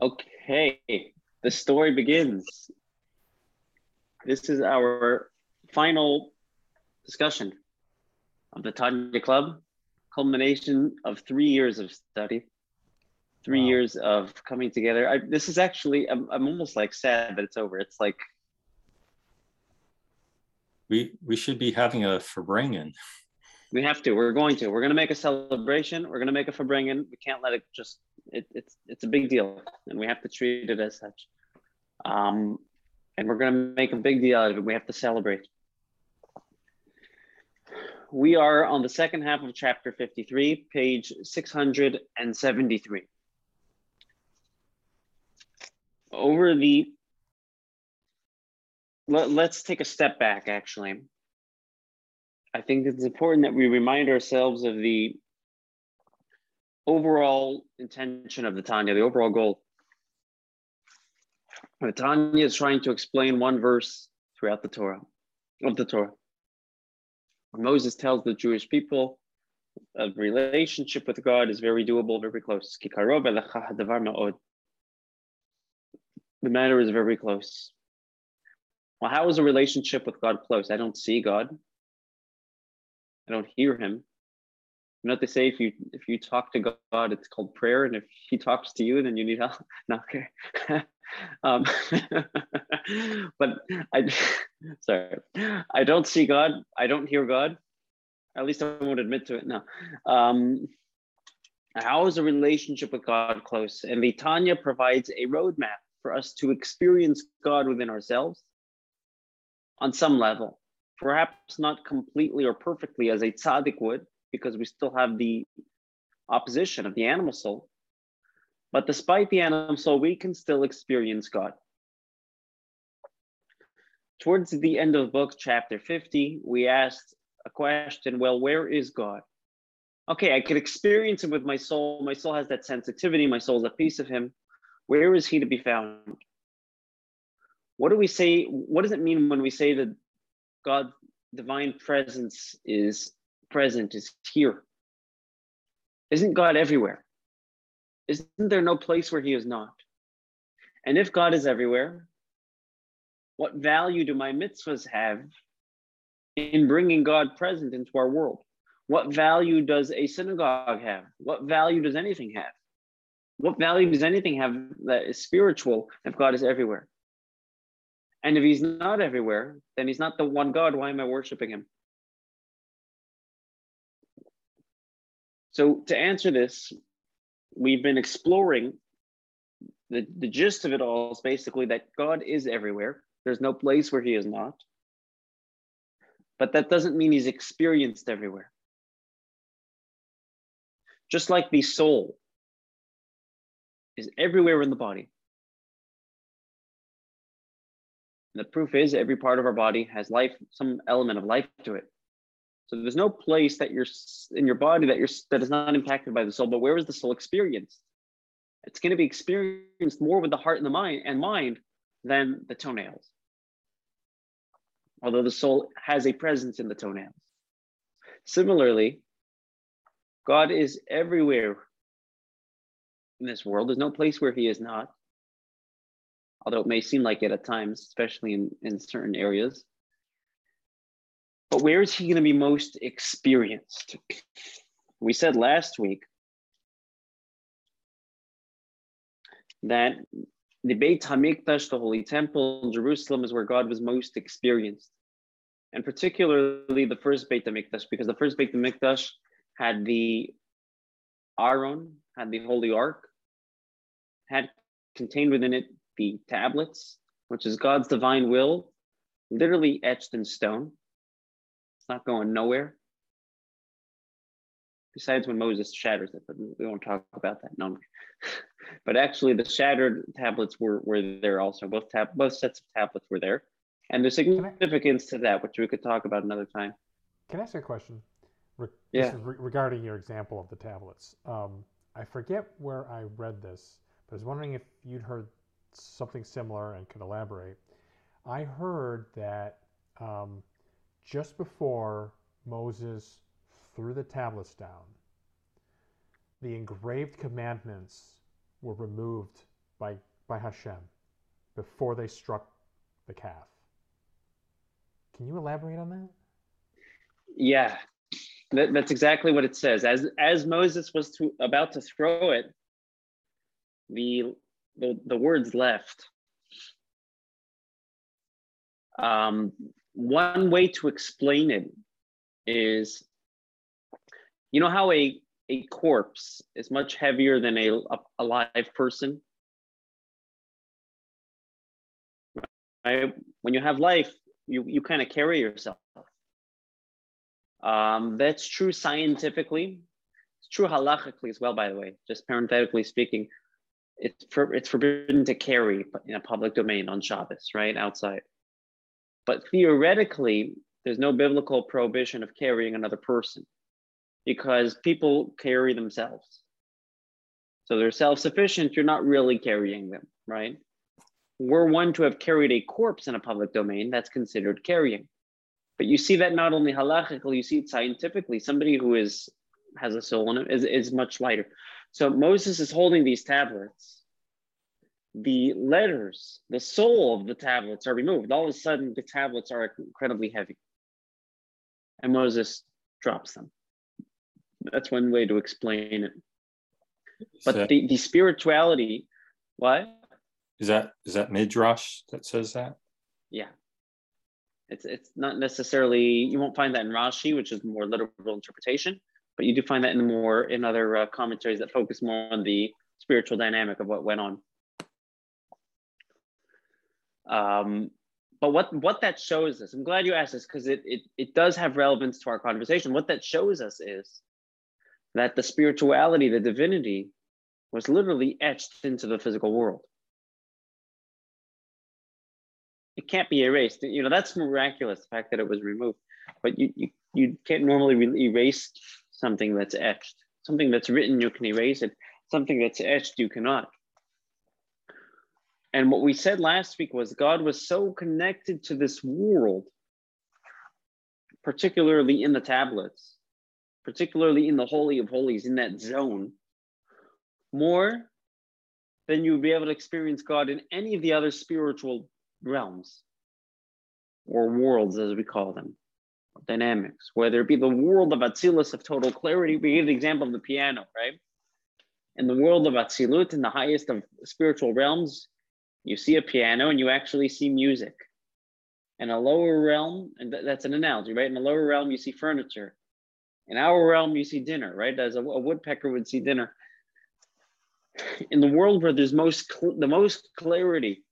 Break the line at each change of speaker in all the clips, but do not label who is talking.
Okay, the story begins. This is our final discussion of the Tanya Club, culmination of three years of study, three
Wow.
years of coming together. I, this is actually, I'm, I'm almost like sad that it's over. It's like,
We we should be having a Farbrengen.
We have to, we're going to, we're going to make a celebration. We're going to make a Farbrengen. We can't let it just, it, it's, it's a big deal and we have to treat it as such. Um, and we're going to make a big deal out of it. We have to celebrate. We are on the second half of chapter 53, page 673. Over the, let, let's take a step back actually. I think it's important that we remind ourselves of the overall intention of the Tanya, the overall goal. The Tanya is trying to explain one verse throughout the Torah, of the Torah. Moses tells the Jewish people a relationship with God is very doable, very close. The matter is very close. Well, how is a relationship with God close? I don't see God. I don't hear him. You know what they say? If you if you talk to God, it's called prayer, and if He talks to you, then you need help. Okay. um, but I, sorry, I don't see God. I don't hear God. At least I won't admit to it. No. Um, how is a relationship with God close? And the Tanya provides a roadmap for us to experience God within ourselves on some level. Perhaps not completely or perfectly as a tzaddik would, because we still have the opposition of the animal soul. But despite the animal soul, we can still experience God. Towards the end of book, chapter 50, we asked a question well, where is God? Okay, I could experience him with my soul. My soul has that sensitivity. My soul is a piece of him. Where is he to be found? What do we say? What does it mean when we say that God's divine presence is present, is here? Isn't God everywhere? Isn't there no place where he is not? And if God is everywhere, what value do my mitzvahs have in bringing God present into our world? What value does a synagogue have? What value does anything have? What value does anything have that is spiritual if God is everywhere? And if he's not everywhere, then he's not the one God. Why am I worshiping him? So, to answer this, we've been exploring the, the gist of it all is basically that God is everywhere. There's no place where he is not. But that doesn't mean he's experienced everywhere. Just like the soul is everywhere in the body. And the proof is every part of our body has life, some element of life to it. So there's no place that you're in your body that you're that is not impacted by the soul. But where is the soul experienced? It's going to be experienced more with the heart and the mind and mind than the toenails. Although the soul has a presence in the toenails. Similarly, God is everywhere in this world. There's no place where he is not. Although it may seem like it at times, especially in, in certain areas. But where is he going to be most experienced? We said last week that the Beit Hamikdash, the Holy Temple in Jerusalem, is where God was most experienced, and particularly the first Beit Hamikdash, because the first Beit Hamikdash had the Aron, had the Holy Ark, had contained within it the tablets, which is God's divine will, literally etched in stone. It's not going nowhere. Besides when Moses shatters it, but we won't talk about that. No, but actually, the shattered tablets were, were there also. Both tab, both sets of tablets were there, and there's significance to that, which we could talk about another time.
Can I ask you a question? Re-
Yeah.
Re- regarding your example of the tablets. Um, I forget where I read this, but I was wondering if you'd heard something similar and could elaborate. I heard that um, just before Moses threw the tablets down, the engraved commandments were removed by by Hashem before they struck the calf. Can you elaborate on that?
Yeah, that, that's exactly what it says. As as Moses was to, about to throw it, the the, the words left. Um, one way to explain it is, you know how a a corpse is much heavier than a, a, live person. Right? When you have life, you, you kind of carry yourself. Um, that's true scientifically. It's true halachically as well, by the way, just parenthetically speaking. It's, for, it's forbidden to carry in a public domain on Shabbos, right? Outside. But theoretically, there's no biblical prohibition of carrying another person because people carry themselves. So they're self sufficient, you're not really carrying them, right? We're one to have carried a corpse in a public domain, that's considered carrying. But you see that not only halachically, you see it scientifically. Somebody who is has a soul in it is, is much lighter. So Moses is holding these tablets. The letters, the soul of the tablets are removed. All of a sudden, the tablets are incredibly heavy. And Moses drops them. That's one way to explain it. But
that,
the, the spirituality, what?
is that is that midrash that says that?
Yeah. It's it's not necessarily you won't find that in Rashi, which is more literal interpretation, but you do find that in more in other uh, commentaries that focus more on the spiritual dynamic of what went on. Um, but what what that shows us, I'm glad you asked this because it, it it does have relevance to our conversation. What that shows us is that the spirituality, the divinity, was literally etched into the physical world. It can't be erased. You know, that's miraculous, the fact that it was removed. But you, you, you can't normally erase something that's etched. Something that's written, you can erase it. Something that's etched, you cannot. And what we said last week was God was so connected to this world, particularly in the tablets, particularly in the Holy of Holies, in that zone, more than you would be able to experience God in any of the other spiritual realms or worlds, as we call them, dynamics, whether it be the world of Atzilus of total clarity. We gave the example of the piano, right? In the world of Atzilut, in the highest of spiritual realms, you see a piano and you actually see music. In a lower realm, and that's an analogy, right? In a lower realm, you see furniture in our realm, you see dinner, right? As a, a woodpecker would see dinner. In the world where there's most the most clarity,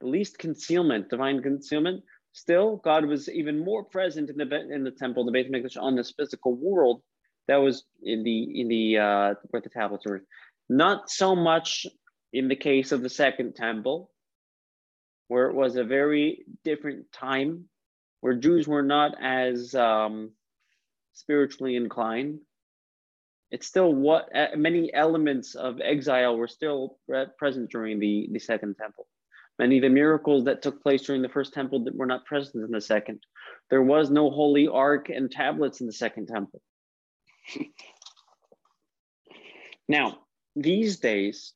the least concealment, divine concealment, still God was even more present in the in the temple, the Beit on this physical world. That was in the in the uh, where the tablets were. Not so much in the case of the second temple, where it was a very different time, where Jews were not as um, spiritually inclined. It's still what many elements of exile were still present during the, the second temple. Many of the miracles that took place during the first temple that were not present in the second. There was no holy ark and tablets in the second temple. now, these days,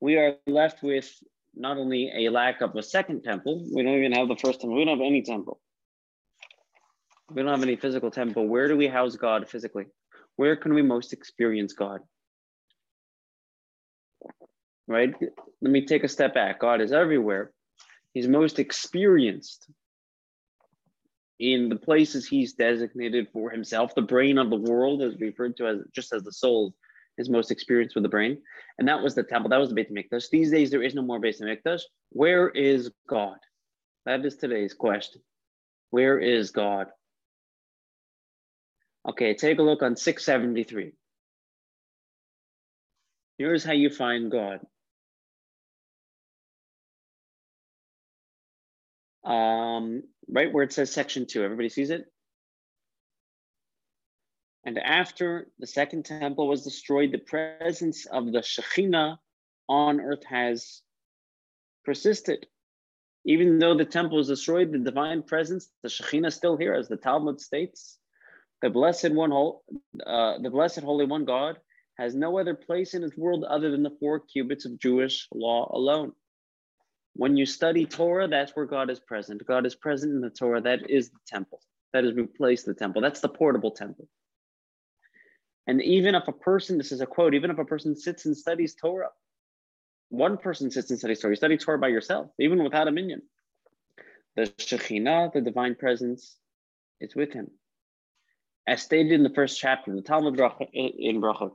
we are left with not only a lack of a second temple, we don't even have the first temple, we don't have any temple we don't have any physical temple. Where do we house God physically? Where can we most experience God? Right? Let me take a step back. God is everywhere. He's most experienced in the places he's designated for himself. The brain of the world is referred to as just as the soul is most experienced with the brain. And that was the temple. That was the Beit HaMikdash. These days, there is no more Beit HaMikdash. Where is God? That is today's question. Where is God? Okay, take a look on 673. Here's how you find God. Um, right where it says section two, everybody sees it? And after the second temple was destroyed, the presence of the Shekhinah on earth has persisted. Even though the temple was destroyed, the divine presence, the Shekhinah is still here, as the Talmud states the blessed one, uh, the blessed Holy One God has no other place in its world other than the four cubits of Jewish law alone. When you study Torah, that's where God is present. God is present in the Torah. That is the temple. That has replaced the temple. That's the portable temple. And even if a person, this is a quote, even if a person sits and studies Torah, one person sits and studies Torah, you study Torah by yourself, even without a minyan. The Shekhinah, the divine presence, is with him. As stated in the first chapter, the Talmud in Brachot,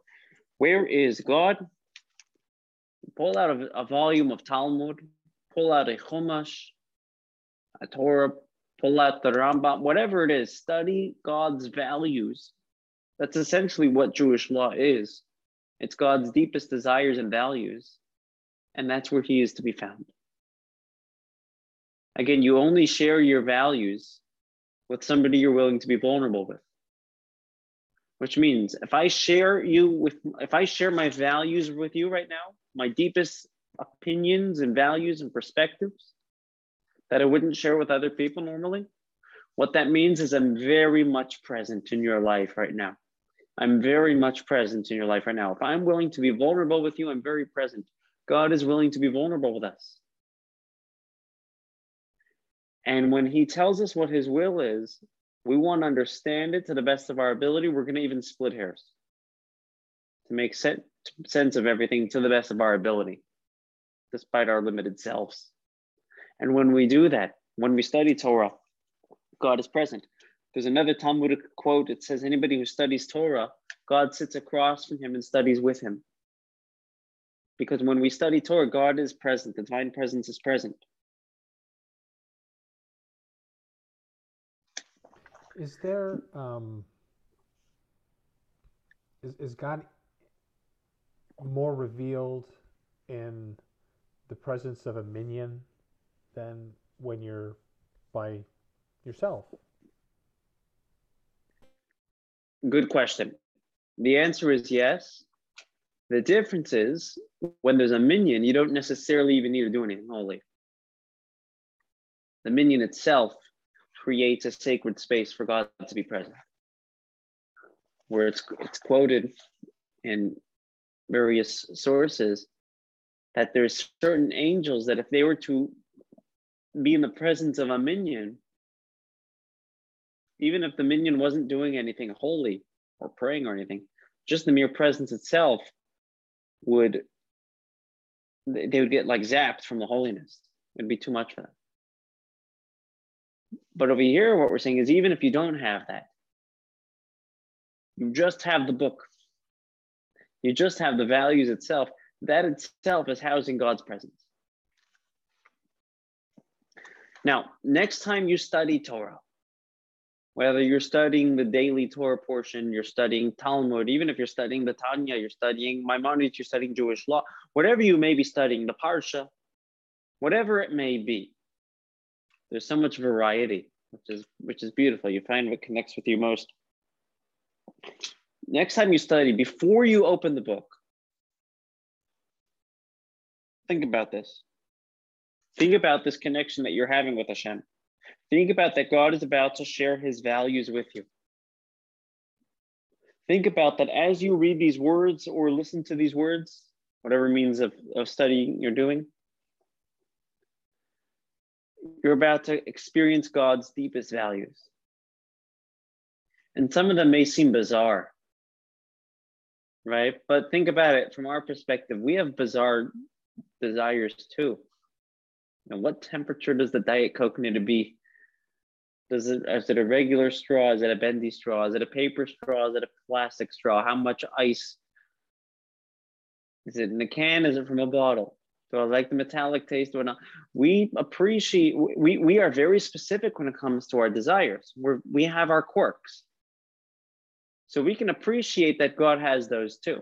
where is God? Pull out a, a volume of Talmud, pull out a Chumash, a Torah, pull out the Rambam, whatever it is, study God's values. That's essentially what Jewish law is. It's God's deepest desires and values, and that's where He is to be found. Again, you only share your values with somebody you're willing to be vulnerable with. Which means if I share you with, if I share my values with you right now, my deepest opinions and values and perspectives that I wouldn't share with other people normally, what that means is I'm very much present in your life right now. I'm very much present in your life right now. If I'm willing to be vulnerable with you, I'm very present. God is willing to be vulnerable with us. And when he tells us what his will is, we want to understand it to the best of our ability. We're going to even split hairs to make sense of everything to the best of our ability, despite our limited selves. And when we do that, when we study Torah, God is present. There's another Talmudic quote. It says, Anybody who studies Torah, God sits across from him and studies with him. Because when we study Torah, God is present, the divine presence is present.
Is there um, is is God more revealed in the presence of a minyan than when you're by yourself?
Good question. The answer is yes. The difference is when there's a minyan, you don't necessarily even need to do anything holy. The minyan itself creates a sacred space for God to be present. Where it's, it's quoted in various sources that there's certain angels that if they were to be in the presence of a minyan, even if the minyan wasn't doing anything holy or praying or anything, just the mere presence itself would they would get like zapped from the holiness. It'd be too much for them. But over here, what we're saying is even if you don't have that, you just have the book, you just have the values itself, that itself is housing God's presence. Now, next time you study Torah, whether you're studying the daily Torah portion, you're studying Talmud, even if you're studying the Tanya, you're studying Maimonides, you're studying Jewish law, whatever you may be studying, the Parsha, whatever it may be, there's so much variety, which is which is beautiful. You find what connects with you most. Next time you study, before you open the book, think about this. Think about this connection that you're having with Hashem. Think about that God is about to share his values with you. Think about that as you read these words or listen to these words, whatever means of, of studying you're doing, you're about to experience God's deepest values. And some of them may seem bizarre, right? But think about it from our perspective. We have bizarre desires too. And what temperature does the Diet Coke need to be? Does it, is it a regular straw? Is it a bendy straw? Is it a paper straw? Is it a plastic straw? How much ice? Is it in a can? Is it from a bottle? Do I like the metallic taste or not? We appreciate, we, we are very specific when it comes to our desires. We're, we have our quirks. So we can appreciate that God has those too.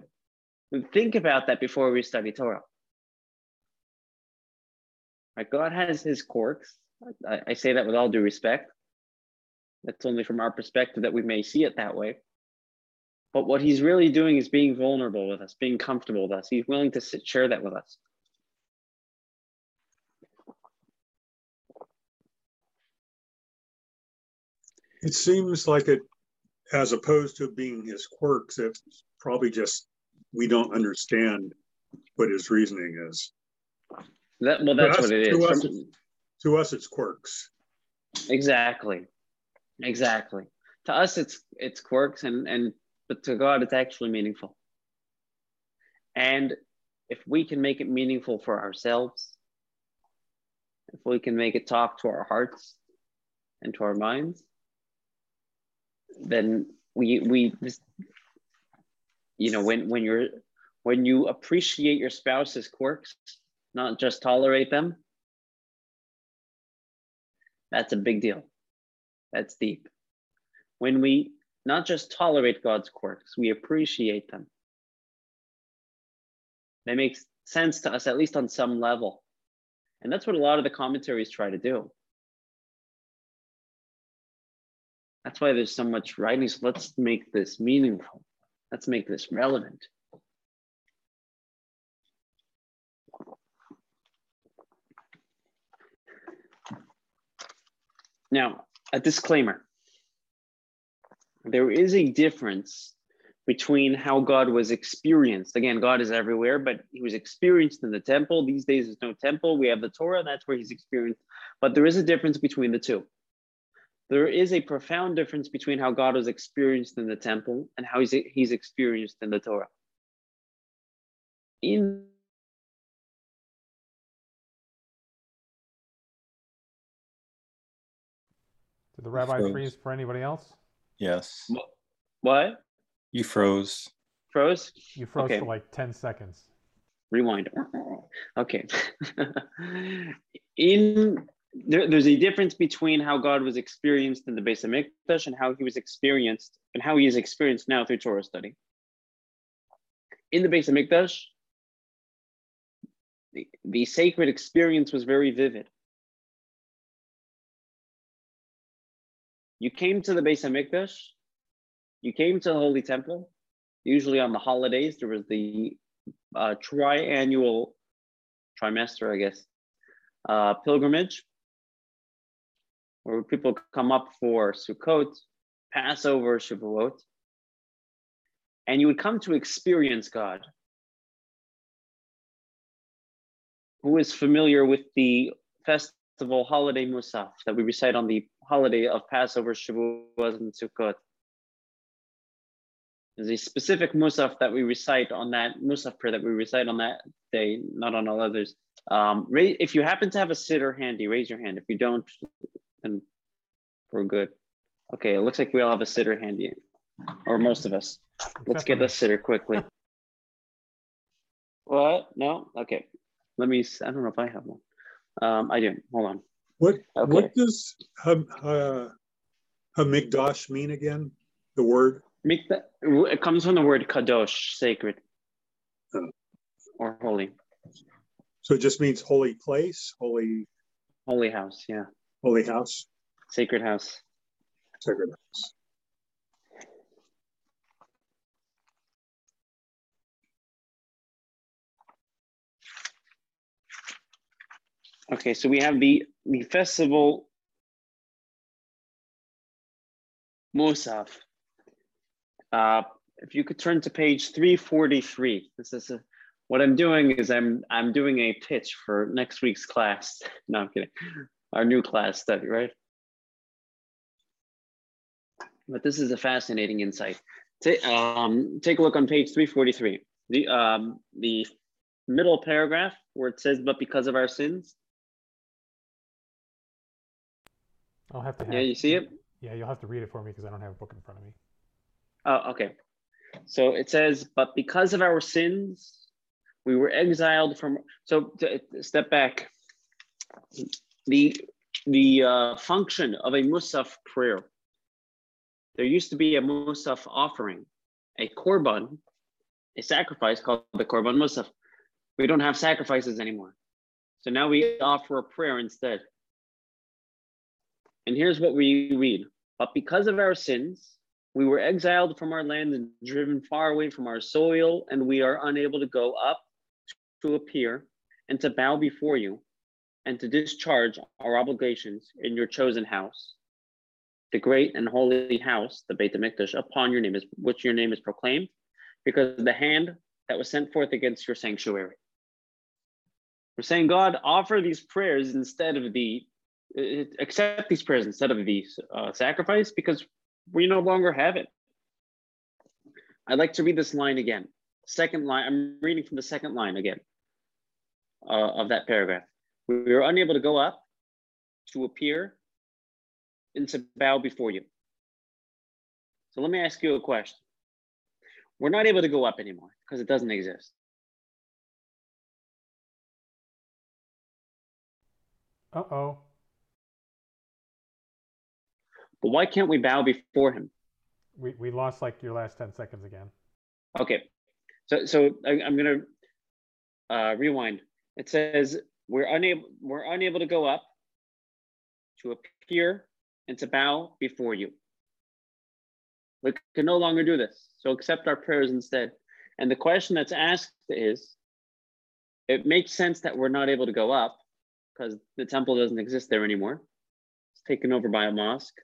Think about that before we study Torah. Right? God has his quirks. I, I say that with all due respect. That's only from our perspective that we may see it that way. But what he's really doing is being vulnerable with us, being comfortable with us. He's willing to sit, share that with us.
It seems like it, as opposed to being his quirks, it's probably just we don't understand what his reasoning is.
That, well, that's
us-
what it is.
to us,
From-
To us, it's quirks.
Exactly. Exactly. To us it's it's quirks and and but to God it's actually meaningful. And if we can make it meaningful for ourselves, if we can make it talk to our hearts and to our minds, then we we just you know when when you're when you appreciate your spouse's quirks, not just tolerate them, that's a big deal. That's deep. When we not just tolerate God's quirks, we appreciate them. They make sense to us, at least on some level. And that's what a lot of the commentaries try to do. That's why there's so much writing. So let's make this meaningful. Let's make this relevant. Now, a disclaimer there is a difference between how God was experienced. Again, God is everywhere, but he was experienced in the temple. These days, there's no temple. We have the Torah, that's where he's experienced. But there is a difference between the two. There is a profound difference between how God was experienced in the temple and how he's, he's experienced in the Torah. In
Did the rabbi
Froze.
freeze for anybody else?
Yes.
what?
You froze.
Froze?
You froze
Okay.
for like 10 seconds.
rewind. Okay. in there, there's a difference between how God was experienced in the Beis Hamikdash and how he was experienced and how he is experienced now through Torah study. In the Beis Hamikdash, the, the sacred experience was very vivid. You came to the Beis Hamikdash, you came to the Holy Temple. Usually on the holidays, there was the uh, triannual trimester, I guess, uh, pilgrimage, where people come up for Sukkot, Passover, Shavuot, and you would come to experience God. Who is familiar with the festival holiday Musaf that we recite on the holiday of Passover, Shavuot, and Sukkot? There's a specific musaf that we recite on that musaf prayer that we recite on that day, not on all others. Um, if you happen to have a siddur handy, raise your hand. If you don't, then we're good. Okay, it looks like we all have a siddur handy, or most of us. Let's get the siddur quickly. what? No? Okay. Let me, I don't know if I have one. Um, I do. Hold on.
What
Okay.
what does Ham, uh, Hamikdash mean again? The word?
It comes from the word kadosh, sacred,
Oh.
or holy,
So it just means holy place, holy
holy house. Yeah.
holy house,
Sacred house.
sacred house.
Okay, so we have the the festival Musaf. Uh, if you could turn to page 343. This is a, what I'm doing is I'm I'm doing a pitch for next week's class. No, I'm kidding. Our new class study, right? But this is a fascinating insight. Ta- um, take a look on page 343. The um, the middle paragraph where it says, "But because of our sins."
I'll have to have.
Yeah, you see it?
Yeah, you'll have to read it for me because I don't have a book in front of me.
Oh, okay. So it says, but because of our sins, we were exiled from. So to, to step back. The the uh, function of a musaf prayer. There used to be a musaf offering, a korban, a sacrifice called the korban musaf. We don't have sacrifices anymore, so now we offer a prayer instead. And here's what we read: But because of our sins, we were exiled from our land and driven far away from our soil, and we are unable to go up to appear and to bow before you and to discharge our obligations in your chosen house, the great and holy house, the Beit HaMikdash, upon your name is which your name is proclaimed, because the hand that was sent forth against your sanctuary. We're saying, God, offer these prayers instead of the, accept these prayers instead of the uh, sacrifice because we no longer have it. I'd like to read this line again. Second line, I'm reading from the second line again uh, of that paragraph. We were unable to go up, to appear, and to bow before you. So let me ask you a question. We're not able to go up anymore because it doesn't exist.
Uh oh.
But why can't we bow before him?
We, we lost like your last 10 seconds again.
Okay. So, so I, am going to uh, rewind. It says we're unable, we're unable to go up, to appear, and to bow before you. We can no longer do this. So accept our prayers instead. And the question that's asked is, it makes sense that we're not able to go up because the temple doesn't exist there anymore. It's taken over by a mosque.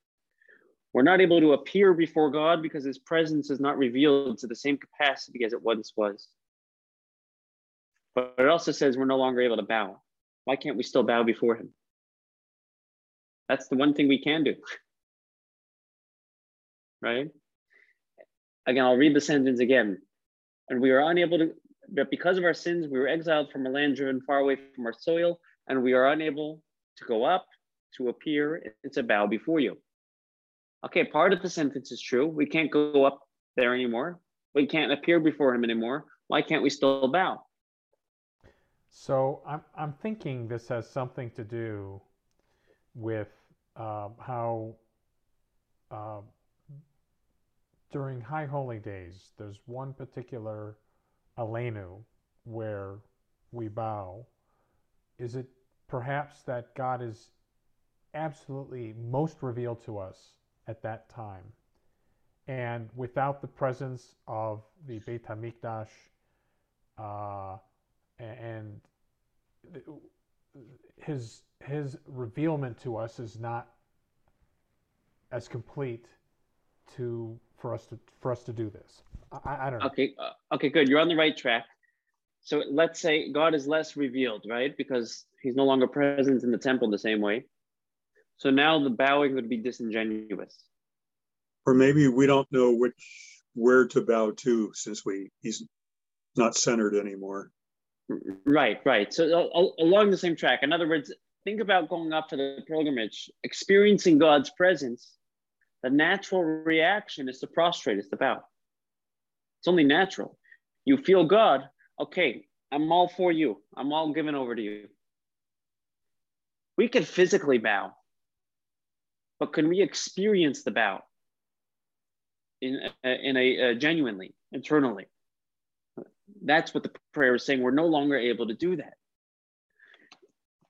We're not able to appear before God because his presence is not revealed to the same capacity as it once was. But it also says we're no longer able to bow. Why can't we still bow before him? That's the one thing we can do. right? Again, I'll read the sentence again. And we are unable to, but because of our sins, we were exiled from a land driven far away from our soil, and we are unable to go up, to appear, and to bow before you. Okay, part of the sentence is true. We can't go up there anymore. We can't appear before him anymore. Why can't we still bow?
So I'm, I'm thinking this has something to do with uh, how uh, during High Holy Days, there's one particular Aleinu where we bow. Is it perhaps that God is absolutely most revealed to us at that time. And without the presence of the Beit HaMikdash uh, and his his revealment to us is not as complete to for us to for us to do this. I, I don't know.
Okay, uh, okay, good. You're on the right track. So let's say God is less revealed, right? Because he's no longer present in the temple the same way. So now the bowing would be disingenuous.
Or maybe we don't know which where to bow to since we he's not centered anymore.
Right, right. So along the same track. In other words, think about going up to the pilgrimage, experiencing God's presence. The natural reaction is to prostrate, is to bow. It's only natural. You feel God, okay, I'm all for you. I'm all given over to you. We can physically bow, but can we experience the bow in a, in a uh, genuinely internally? That's what the prayer is saying. We're no longer able to do that.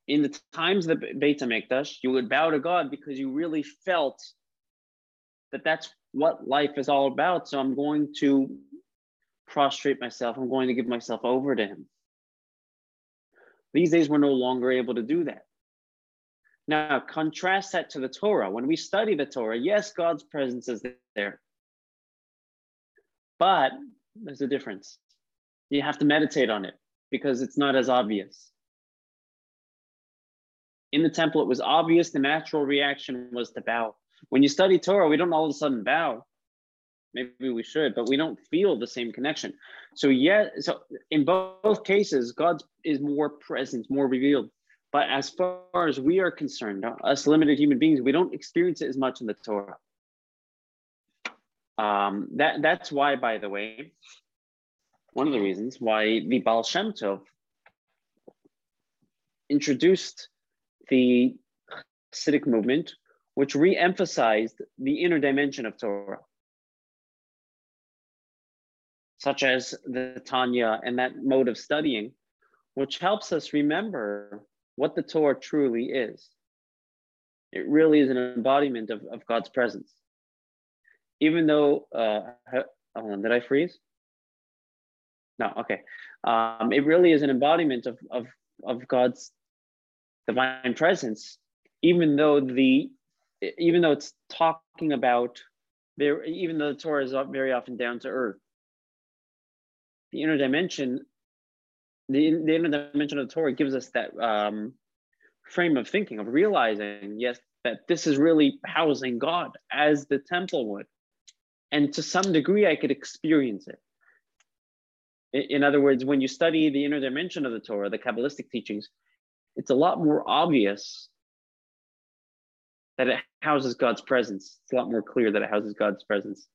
In the times of the Beit HaMikdash, you would bow to God because you really felt that that's what life is all about. So I'm going to prostrate myself. I'm going to give myself over to Him. These days, we're no longer able to do that. Now, contrast that to the Torah. When we study the Torah, yes, God's presence is there. But there's a difference. You have to meditate on it because it's not as obvious. In the temple, it was obvious the natural reaction was to bow. When you study Torah, we don't all of a sudden bow. Maybe we should, but we don't feel the same connection. So, yeah, so in both cases, God is more present, more revealed. But as far as we are concerned, us limited human beings, we don't experience it as much in the Torah. Um, that that's why, by the way, one of the reasons why the Baal Shem Tov introduced the Hasidic movement, which re-emphasized the inner dimension of Torah, such as the Tanya and that mode of studying, which helps us remember what the Torah truly is. It really is an embodiment of, of God's presence. Even though, uh, on, did I freeze? No, okay. Um, it really is an embodiment of, of, of God's divine presence, even though the, even though it's talking about, there, even though the Torah is very often down to earth. the inner dimension, the, the inner dimension of the Torah gives us that um, frame of thinking of realizing, yes, that this is really housing God as the temple would. And to some degree, I could experience it. In other words, when you study the inner dimension of the Torah, the Kabbalistic teachings, it's a lot more obvious that it houses God's presence. It's a lot more clear that it houses God's presence.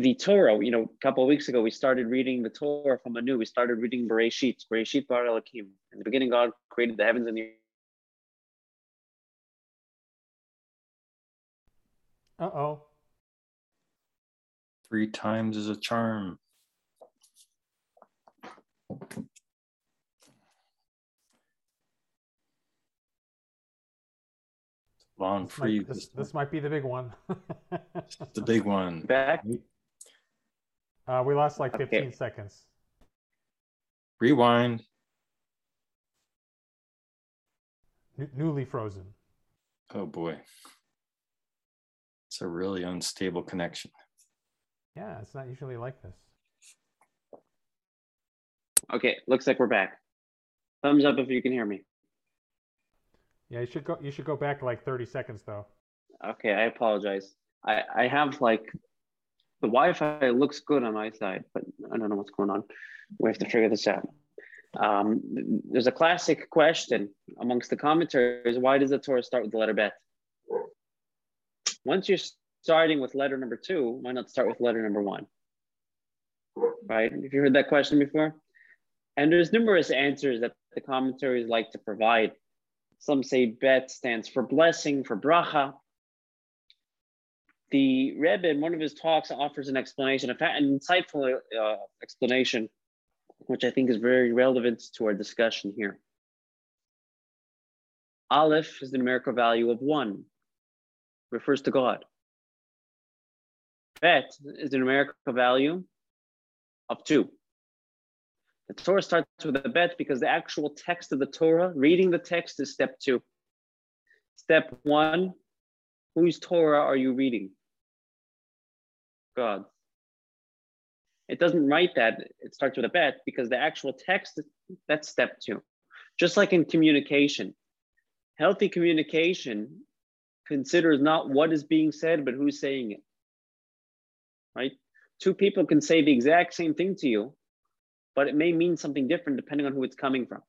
The Torah, you know, a couple of weeks ago, we started reading the Torah from anew. We started reading Bereshit, Bereshit Bara Elohim. In the beginning, God created the heavens and the
Uh oh.
Three times is a charm. Long
This
free.
might, this, this might be the big one.
the big one.
back.
Uh, we lost like
Okay.
15 seconds.
Rewind.
New- newly frozen.
Oh boy. It's a really unstable connection.
Yeah, it's not usually like this.
Okay, looks like we're back. Thumbs up if you can hear me.
Yeah, you should go. You should go back like 30 seconds though.
Okay, I apologize. I, I have like the Wi-Fi looks good on my side, but I don't know what's going on. We have to figure this out. Um, there's a classic question amongst the commentaries: Why does the Torah start with the letter Bet? Once you're starting with letter number two, why not start with letter number one? Right? Have you heard that question before? And there's numerous answers that the commentaries like to provide. Some say Bet stands for blessing, for bracha. The Rebbe in one of his talks offers an explanation, an insightful uh, explanation, which I think is very relevant to our discussion here. Aleph is the numerical value of one, refers to God. Bet is the numerical value of two. The Torah starts with a bet because the actual text of the Torah, reading the text, is step two. Step one, whose Torah are you reading? God. It doesn't write that, it starts with a bet because the actual text, that's step two. Just like in communication, healthy communication considers not what is being said, but who's saying it. Right? Two people can say the exact same thing to you, but it may mean something different depending on who it's coming from.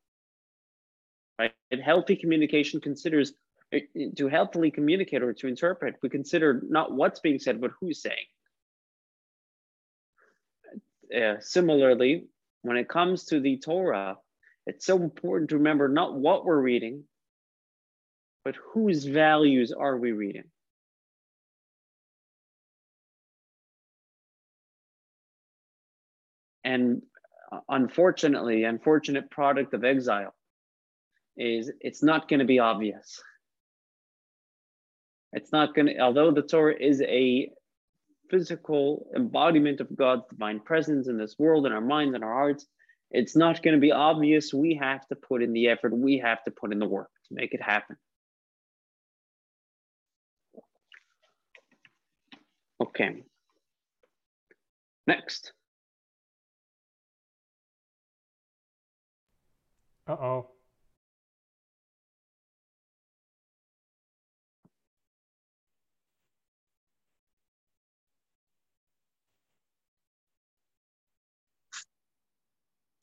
Right? And healthy communication considers eh, eh, to healthily communicate or to interpret, we consider not what's being said, but who's saying. Uh, similarly, when it comes to the Torah, it's so important to remember not what we're reading, but whose values are we reading? And unfortunately, unfortunate product of exile is it's not going to be obvious. It's not going to, although the Torah is a physical embodiment of God's divine presence in this world, in our minds and our hearts, it's not going to be obvious. We have to put in the effort, we have to put in the work to make it happen. Okay. Next.
Uh oh.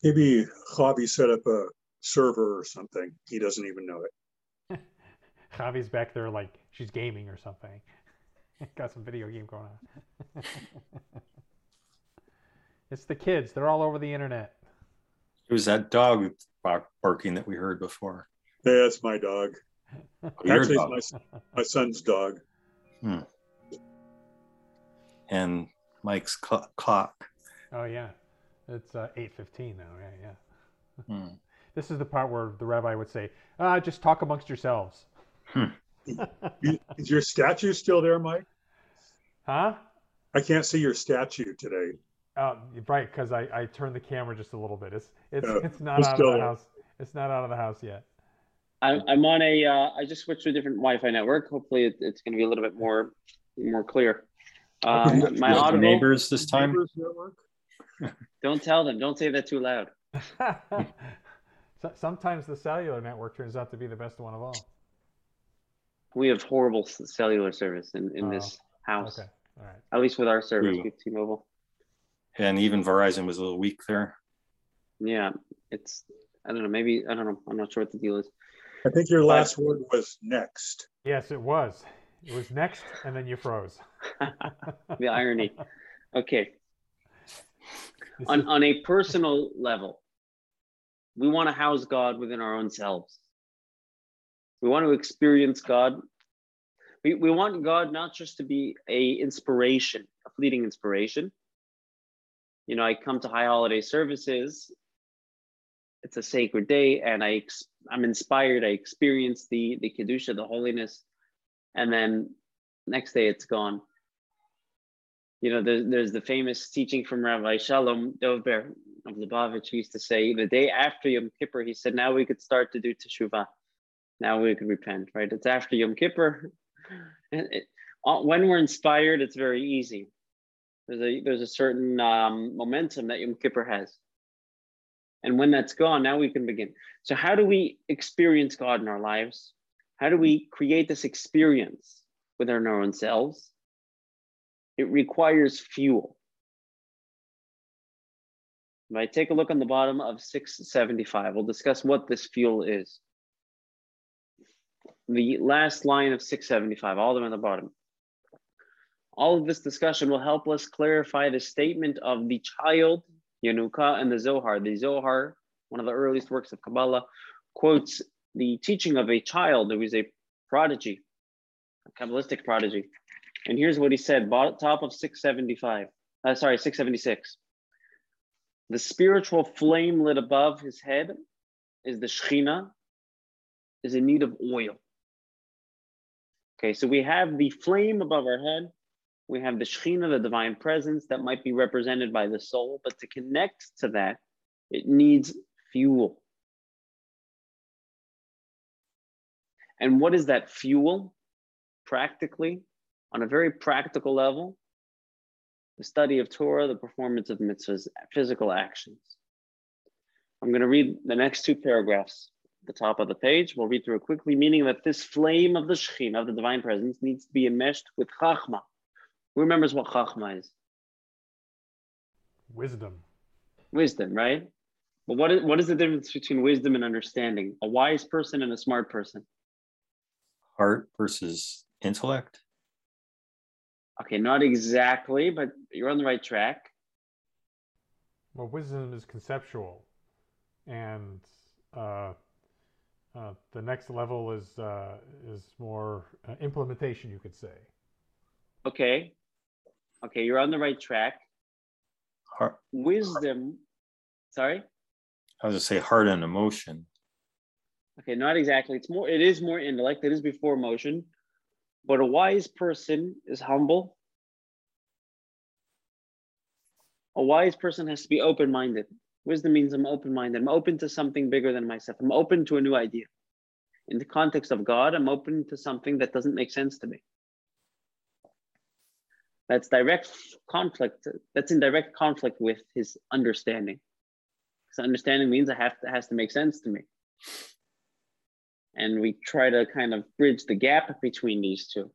Maybe Javi set up a server or something. He doesn't even know it.
Javi's back there like she's gaming or something. Got some video game going on. it's the kids. They're all over the internet.
It was that dog barking that we heard before.
Yeah, that's my dog.
Oh,
Actually,
dog.
it's my, my son's dog. Hmm.
and Mike's cl- clock.
Oh yeah, it's uh, eight fifteen now. Yeah, yeah.
Hmm.
This is the part where the rabbi would say, "Ah, just talk amongst yourselves."
You- Is your statue still there, Mike?
huh?
I can't see your statue today.
Uh, right, because I, I turned the camera just a little bit. It's it's
Yeah,
it's not out of the house. It's not out of the house yet.
I'm, I'm on a, uh, I just switched to a different Wi-Fi network. Hopefully it, it's going to be a little bit more, more clear. Um, my audible,
neighbors this time.
Neighbors Network?
Don't tell them. Don't say that too loud.
Sometimes the cellular network turns out to be the best one of all.
We have horrible cellular service in, in
Oh,
this house.
Okay, all right.
At least with our service,
True.
with T-Mobile.
And even Verizon was a little weak there.
Yeah, it's I don't know. Maybe I don't know. I'm not sure what the deal is.
I think your last word was next.
Yes, it was. It was next, and then you froze.
the irony. Okay,
This
on on a personal level, we want to house God within our own selves. We want to experience God. We, we want God not just to be a inspiration, a fleeting inspiration. You know, I come to high holiday services. It's a sacred day, and I ex- I'm inspired. I experience the the kedusha, the holiness, and then next day it's gone. You know, there's, there's the famous teaching from Rabbi Shalom Dovber of Lubavitch. He used to say the day after Yom Kippur, he said, now we could start to do teshuvah. Now we could repent, right? It's after Yom Kippur. And when we're inspired, it's very easy. There's a, there's a certain um, momentum that Yom Kippur has. And when that's gone, now we can begin. So, how do we experience God in our lives? How do we create this experience within our own selves? It requires fuel. I take a look on the bottom of 675, we'll discuss what this fuel is. The last line of 675, all the way on the bottom. All of this discussion will help us clarify the statement of the child, Yanuka, and the Zohar. The Zohar, one of the earliest works of Kabbalah, quotes the teaching of a child who is a prodigy, a Kabbalistic prodigy. And here's what he said, top of 675, uh, sorry, 676. The spiritual flame lit above his head is the Shekhinah, is in need of oil. Okay, so we have the flame above our head. We have the Shekhinah, the divine presence that might be represented by the soul, but to connect to that, it needs fuel. And what is that fuel? Practically, on a very practical level, the study of Torah, the performance of mitzvahs, physical actions. I'm going to read the next two paragraphs at the top of the page. We'll read through it quickly, meaning that this flame of the Shekhinah, of the divine presence, needs to be enmeshed with Chachma. Who remembers what Chachma is?
Wisdom.
Wisdom, right? But what is, what is the difference between wisdom and understanding? A wise person and a smart person.
Heart versus intellect.
Okay, not exactly, but you're on the right track.
Well, wisdom is conceptual, and uh, uh, the next level is uh, is more uh, implementation, you could say.
Okay. Okay, you're on the right track.
Heart,
Wisdom, sorry?
I was gonna say heart and emotion.
Okay, not exactly. It's more, it is more intellect, it is before emotion. But a wise person is humble. A wise person has to be open minded. Wisdom means I'm open minded. I'm open to something bigger than myself. I'm open to a new idea. In the context of God, I'm open to something that doesn't make sense to me. That's direct conflict. That's in direct conflict with his understanding. Because understanding means it have to, has to make sense to me. And we try to kind of bridge the gap between these two.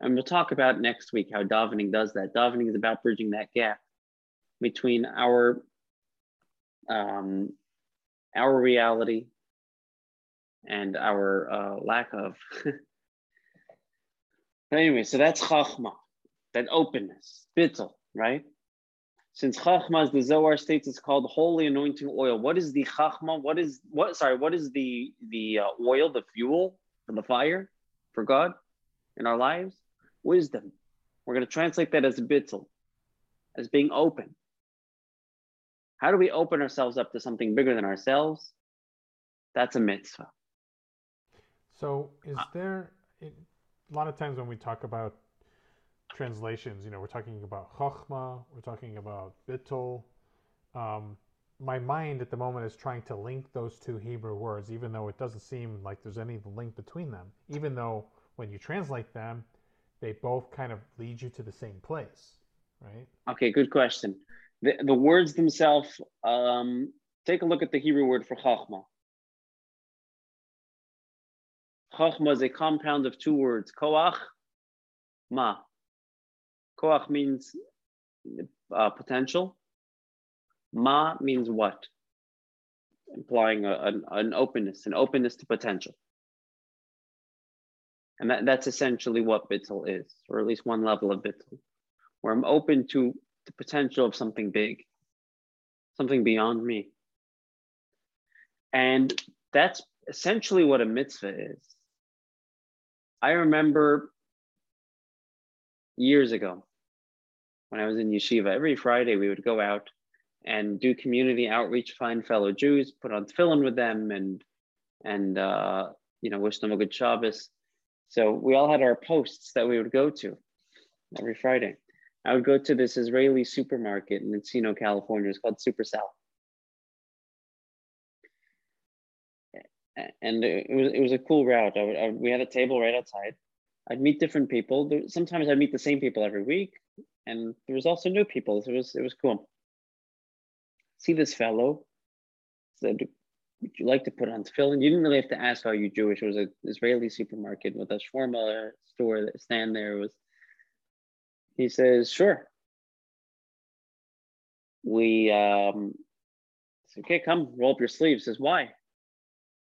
And we'll talk about next week how davening does that. Davening is about bridging that gap between our um, our reality and our uh, lack of. anyway, so that's chachma, that openness, bittul, right? Since chachma, as the Zohar states, it's called holy anointing oil. What is the chachma? What is what? Sorry, what is the the uh, oil, the fuel for the fire for God in our lives? Wisdom. We're going to translate that as bittul, as being open. How do we open ourselves up to something bigger than ourselves? That's a mitzvah.
So, is there a lot of times when we talk about translations, you know, we're talking about chachma, we're talking about bittul. Um, my mind at the moment is trying to link those two Hebrew words, even though it doesn't seem like there's any link between them. Even though when you translate them, they both kind of lead you to the same place, right?
Okay, good question. The, the words themselves, um, take a look at the Hebrew word for chachma. Chachma is a compound of two words, koach, ma. Koach means uh, potential. Ma means what? Implying a, an, an openness, an openness to potential. And that, that's essentially what Bittul is, or at least one level of Bittul, where I'm open to the potential of something big, something beyond me. And that's essentially what a mitzvah is. I remember years ago when I was in yeshiva, every Friday we would go out and do community outreach, find fellow Jews, put on tefillin with them, and and uh, you know wish them a good Shabbos. So we all had our posts that we would go to every Friday. I would go to this Israeli supermarket in Encino, California. It's called Supersal. And it was it was a cool route. I would, I we had a table right outside. I'd meet different people. Sometimes I'd meet the same people every week, and there was also new people. So it was it was cool. See this fellow said, "Would you like to put on tefillin?" You didn't really have to ask, "Are you Jewish?" It was an Israeli supermarket with a shawarma store that stand there. Was he says, "Sure." We um, said, "Okay, come roll up your sleeves." Says, "Why?"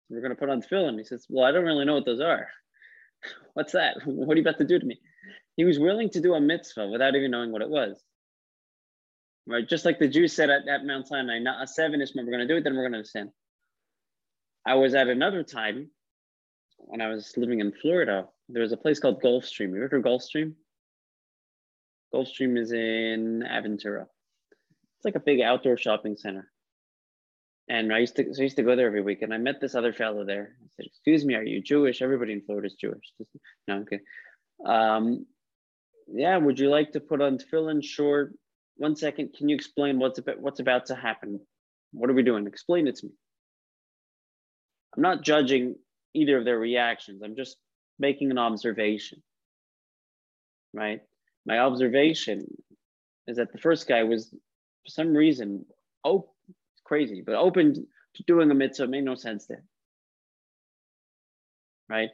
We're to put on tefillin. He says, "Well, I don't really know what those are." What's that? What are you about to do to me? He was willing to do a mitzvah without even knowing what it was. Right? Just like the Jews said at, at Mount Sinai, not a seven is we're going to do it, then we're going to sin. I was at another time when I was living in Florida. There was a place called Gulfstream. You ever heard Gulfstream? Gulfstream is in Aventura. It's like a big outdoor shopping center. And I used to so I used to go there every week, and I met this other fellow there. I said, "Excuse me, are you Jewish? Everybody in Florida is Jewish." No, okay. Um, yeah, would you like to put on tefillin? Sure. One second, can you explain what's about what's about to happen? What are we doing? Explain it to me. I'm not judging either of their reactions. I'm just making an observation. Right? My observation is that the first guy was, for some reason, oh, crazy, but open to doing a mitzvah made no sense there. Right?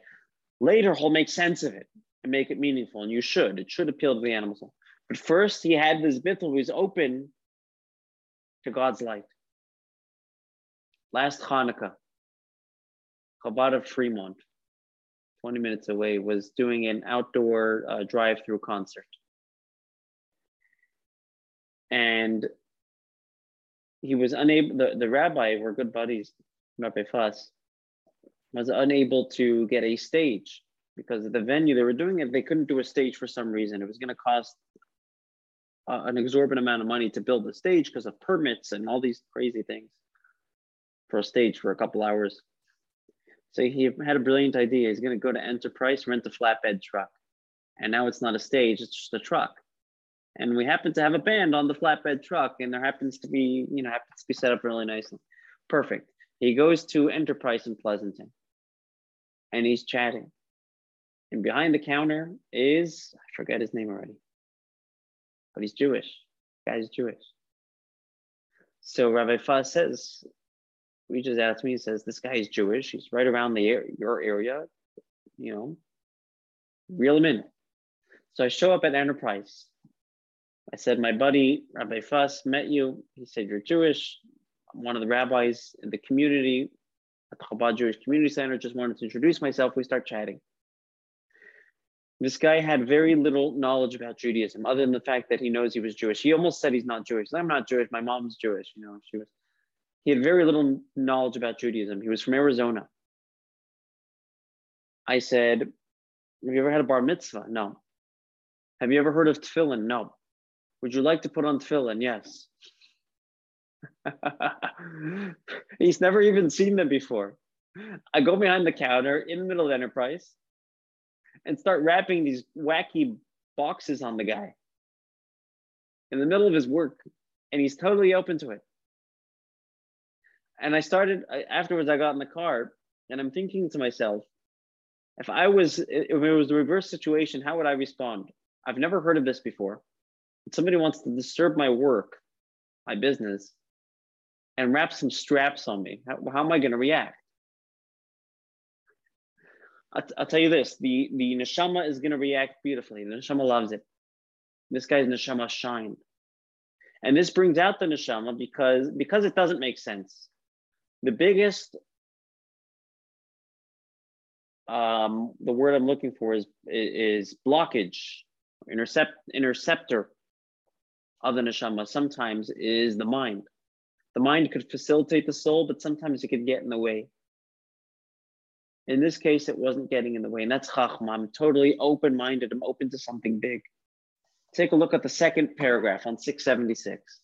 Later, he'll make sense of it and make it meaningful, and you should. It should appeal to the animal soul. But first, he had this he was open to God's light. Last Hanukkah, Chabad of Fremont, 20 minutes away, was doing an outdoor uh, drive through concert. And he was unable, the, the rabbi, we're good buddies, Rabbi Fuss, was unable to get a stage because of the venue they were doing it, they couldn't do a stage for some reason. It was going to cost uh, an exorbitant amount of money to build the stage because of permits and all these crazy things for a stage for a couple hours. So he had a brilliant idea. He's going to go to Enterprise, rent a flatbed truck. And now it's not a stage, it's just a truck. And we happen to have a band on the flatbed truck, and there happens to be, you know, happens to be set up really nicely. Perfect. He goes to Enterprise in Pleasanton and he's chatting. And behind the counter is, I forget his name already, but he's Jewish. The guy's Jewish. So Rabbi Fuss says, reaches out to me and says, This guy is Jewish. He's right around the your area, you know, reel him in. So I show up at Enterprise. I said, My buddy, Rabbi Fuss, met you. He said, You're Jewish. I'm one of the rabbis in the community at the Chabad Jewish Community Center. Just wanted to introduce myself. We start chatting. This guy had very little knowledge about Judaism, other than the fact that he knows he was Jewish. He almost said he's not Jewish. I'm not Jewish. My mom's Jewish. You know, she was. He had very little knowledge about Judaism. He was from Arizona. I said, "Have you ever had a bar mitzvah?" No. Have you ever heard of tefillin? No. Would you like to put on tefillin? Yes. He's never even seen them before. I go behind the counter in the middle of Enterprise and start wrapping these wacky boxes on the guy in the middle of his work, and he's totally open to it. And I started afterwards. I got in the car, and I'm thinking to myself, if I was, if it was the reverse situation, how would I respond? I've never heard of this before. Somebody wants to disturb my work my business, and wrap some straps on me, how, how am I going to react? I'll, I'll, tell you this: the the neshama is going to react beautifully. The neshama loves it. This guy's neshama shined, and this brings out the neshama because because it doesn't make sense. The biggest, um, the word I'm looking for is is blockage, intercept interceptor of the neshama. Sometimes is the mind. The mind could facilitate the soul, but sometimes it could get in the way. In this case, it wasn't getting in the way, and that's chachma. I'm totally open minded, I'm open to something big. Take a look at the second paragraph on 676.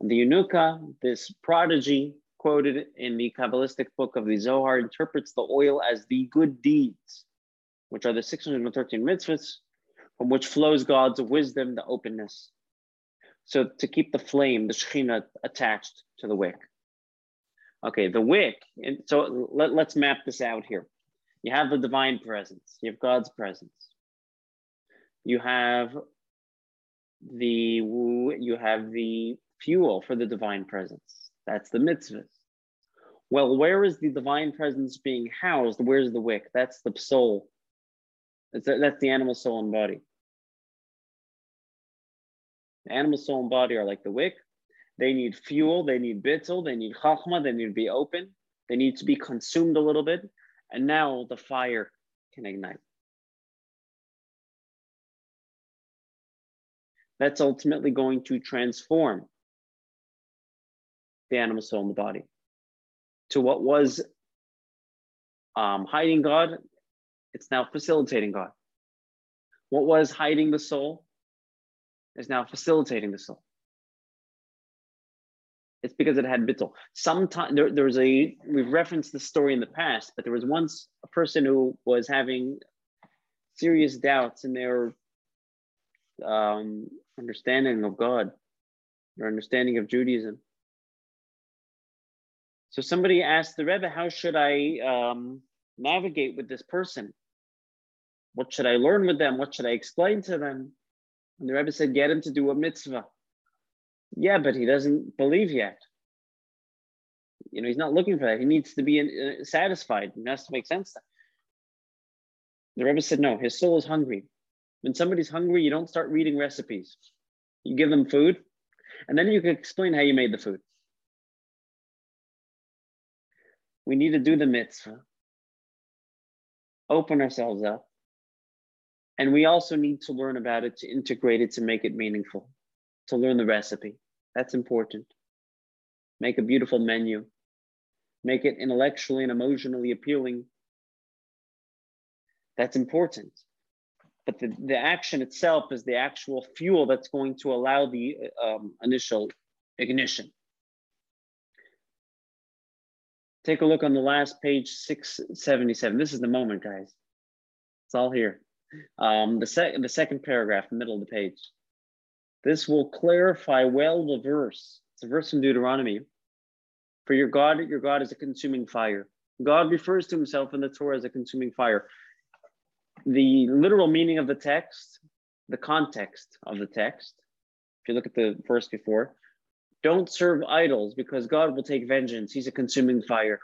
The Yenuka, this prodigy quoted in the Kabbalistic book of the Zohar, interprets the oil as the good deeds, which are the 613 mitzvahs, from which flows God's wisdom, the openness. So to keep the flame, the Shekhinah, attached to the wick. Okay, the wick. And so let, let's map this out here. You have the divine presence. You have God's presence. You have the you have the fuel for the divine presence. That's the mitzvahs. Well, where is the divine presence being housed? Where's the wick? That's the soul. That's, that's the animal soul and body. Animal soul and body are like the wick. They need fuel, they need bittul, they need chachma, they need to be open, they need to be consumed a little bit, and now the fire can ignite. That's ultimately going to transform the animal soul and the body to what was um, hiding God, it's now facilitating God. What was hiding the soul is now facilitating the soul. It's because it had bittul. Sometimes there, there was a we've referenced the story in the past, but there was once a person who was having serious doubts in their um, understanding of God, their understanding of Judaism. So somebody asked the Rebbe, "How should I um, navigate with this person? What should I learn with them? What should I explain to them?" And the Rebbe said, "Get him to do a mitzvah." Yeah, but he doesn't believe yet. You know, he's not looking for that. He needs to be in, uh, satisfied. It has to make sense. The Rebbe said, no, his soul is hungry. When somebody's hungry, you don't start reading recipes. You give them food, and then you can explain how you made the food. We need to do the mitzvah, open ourselves up, and we also need to learn about it to integrate it to make it meaningful to learn the recipe. That's important. Make a beautiful menu. Make it intellectually and emotionally appealing. That's important. But the, the action itself is the actual fuel that's going to allow the um, initial ignition. Take a look on the last page, 677. This is the moment, guys. It's all here. Um, the, the second paragraph, middle of the page. This will clarify well the verse. It's a verse from Deuteronomy. For your God, your God is a consuming fire. God refers to himself in the Torah as a consuming fire. The literal meaning of the text, the context of the text, if you look at the verse before, don't serve idols because God will take vengeance. He's a consuming fire.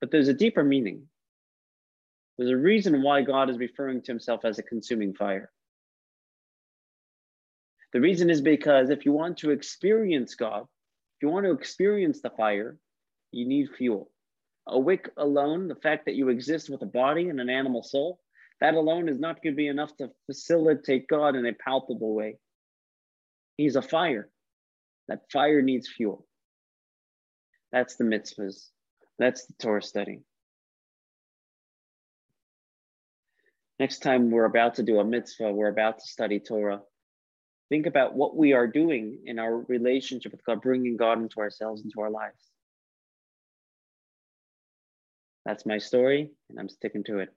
But there's a deeper meaning. There's a reason why God is referring to himself as a consuming fire. The reason is because if you want to experience God, if you want to experience the fire, you need fuel. A wick alone, the fact that you exist with a body and an animal soul, that alone is not going to be enough to facilitate God in a palpable way. He's a fire. That fire needs fuel. That's the mitzvahs. That's the Torah study. Next time we're about to do a mitzvah, we're about to study Torah think about what we are doing in our relationship with God, bringing God into ourselves, into our lives. That's my story, and I'm sticking to it.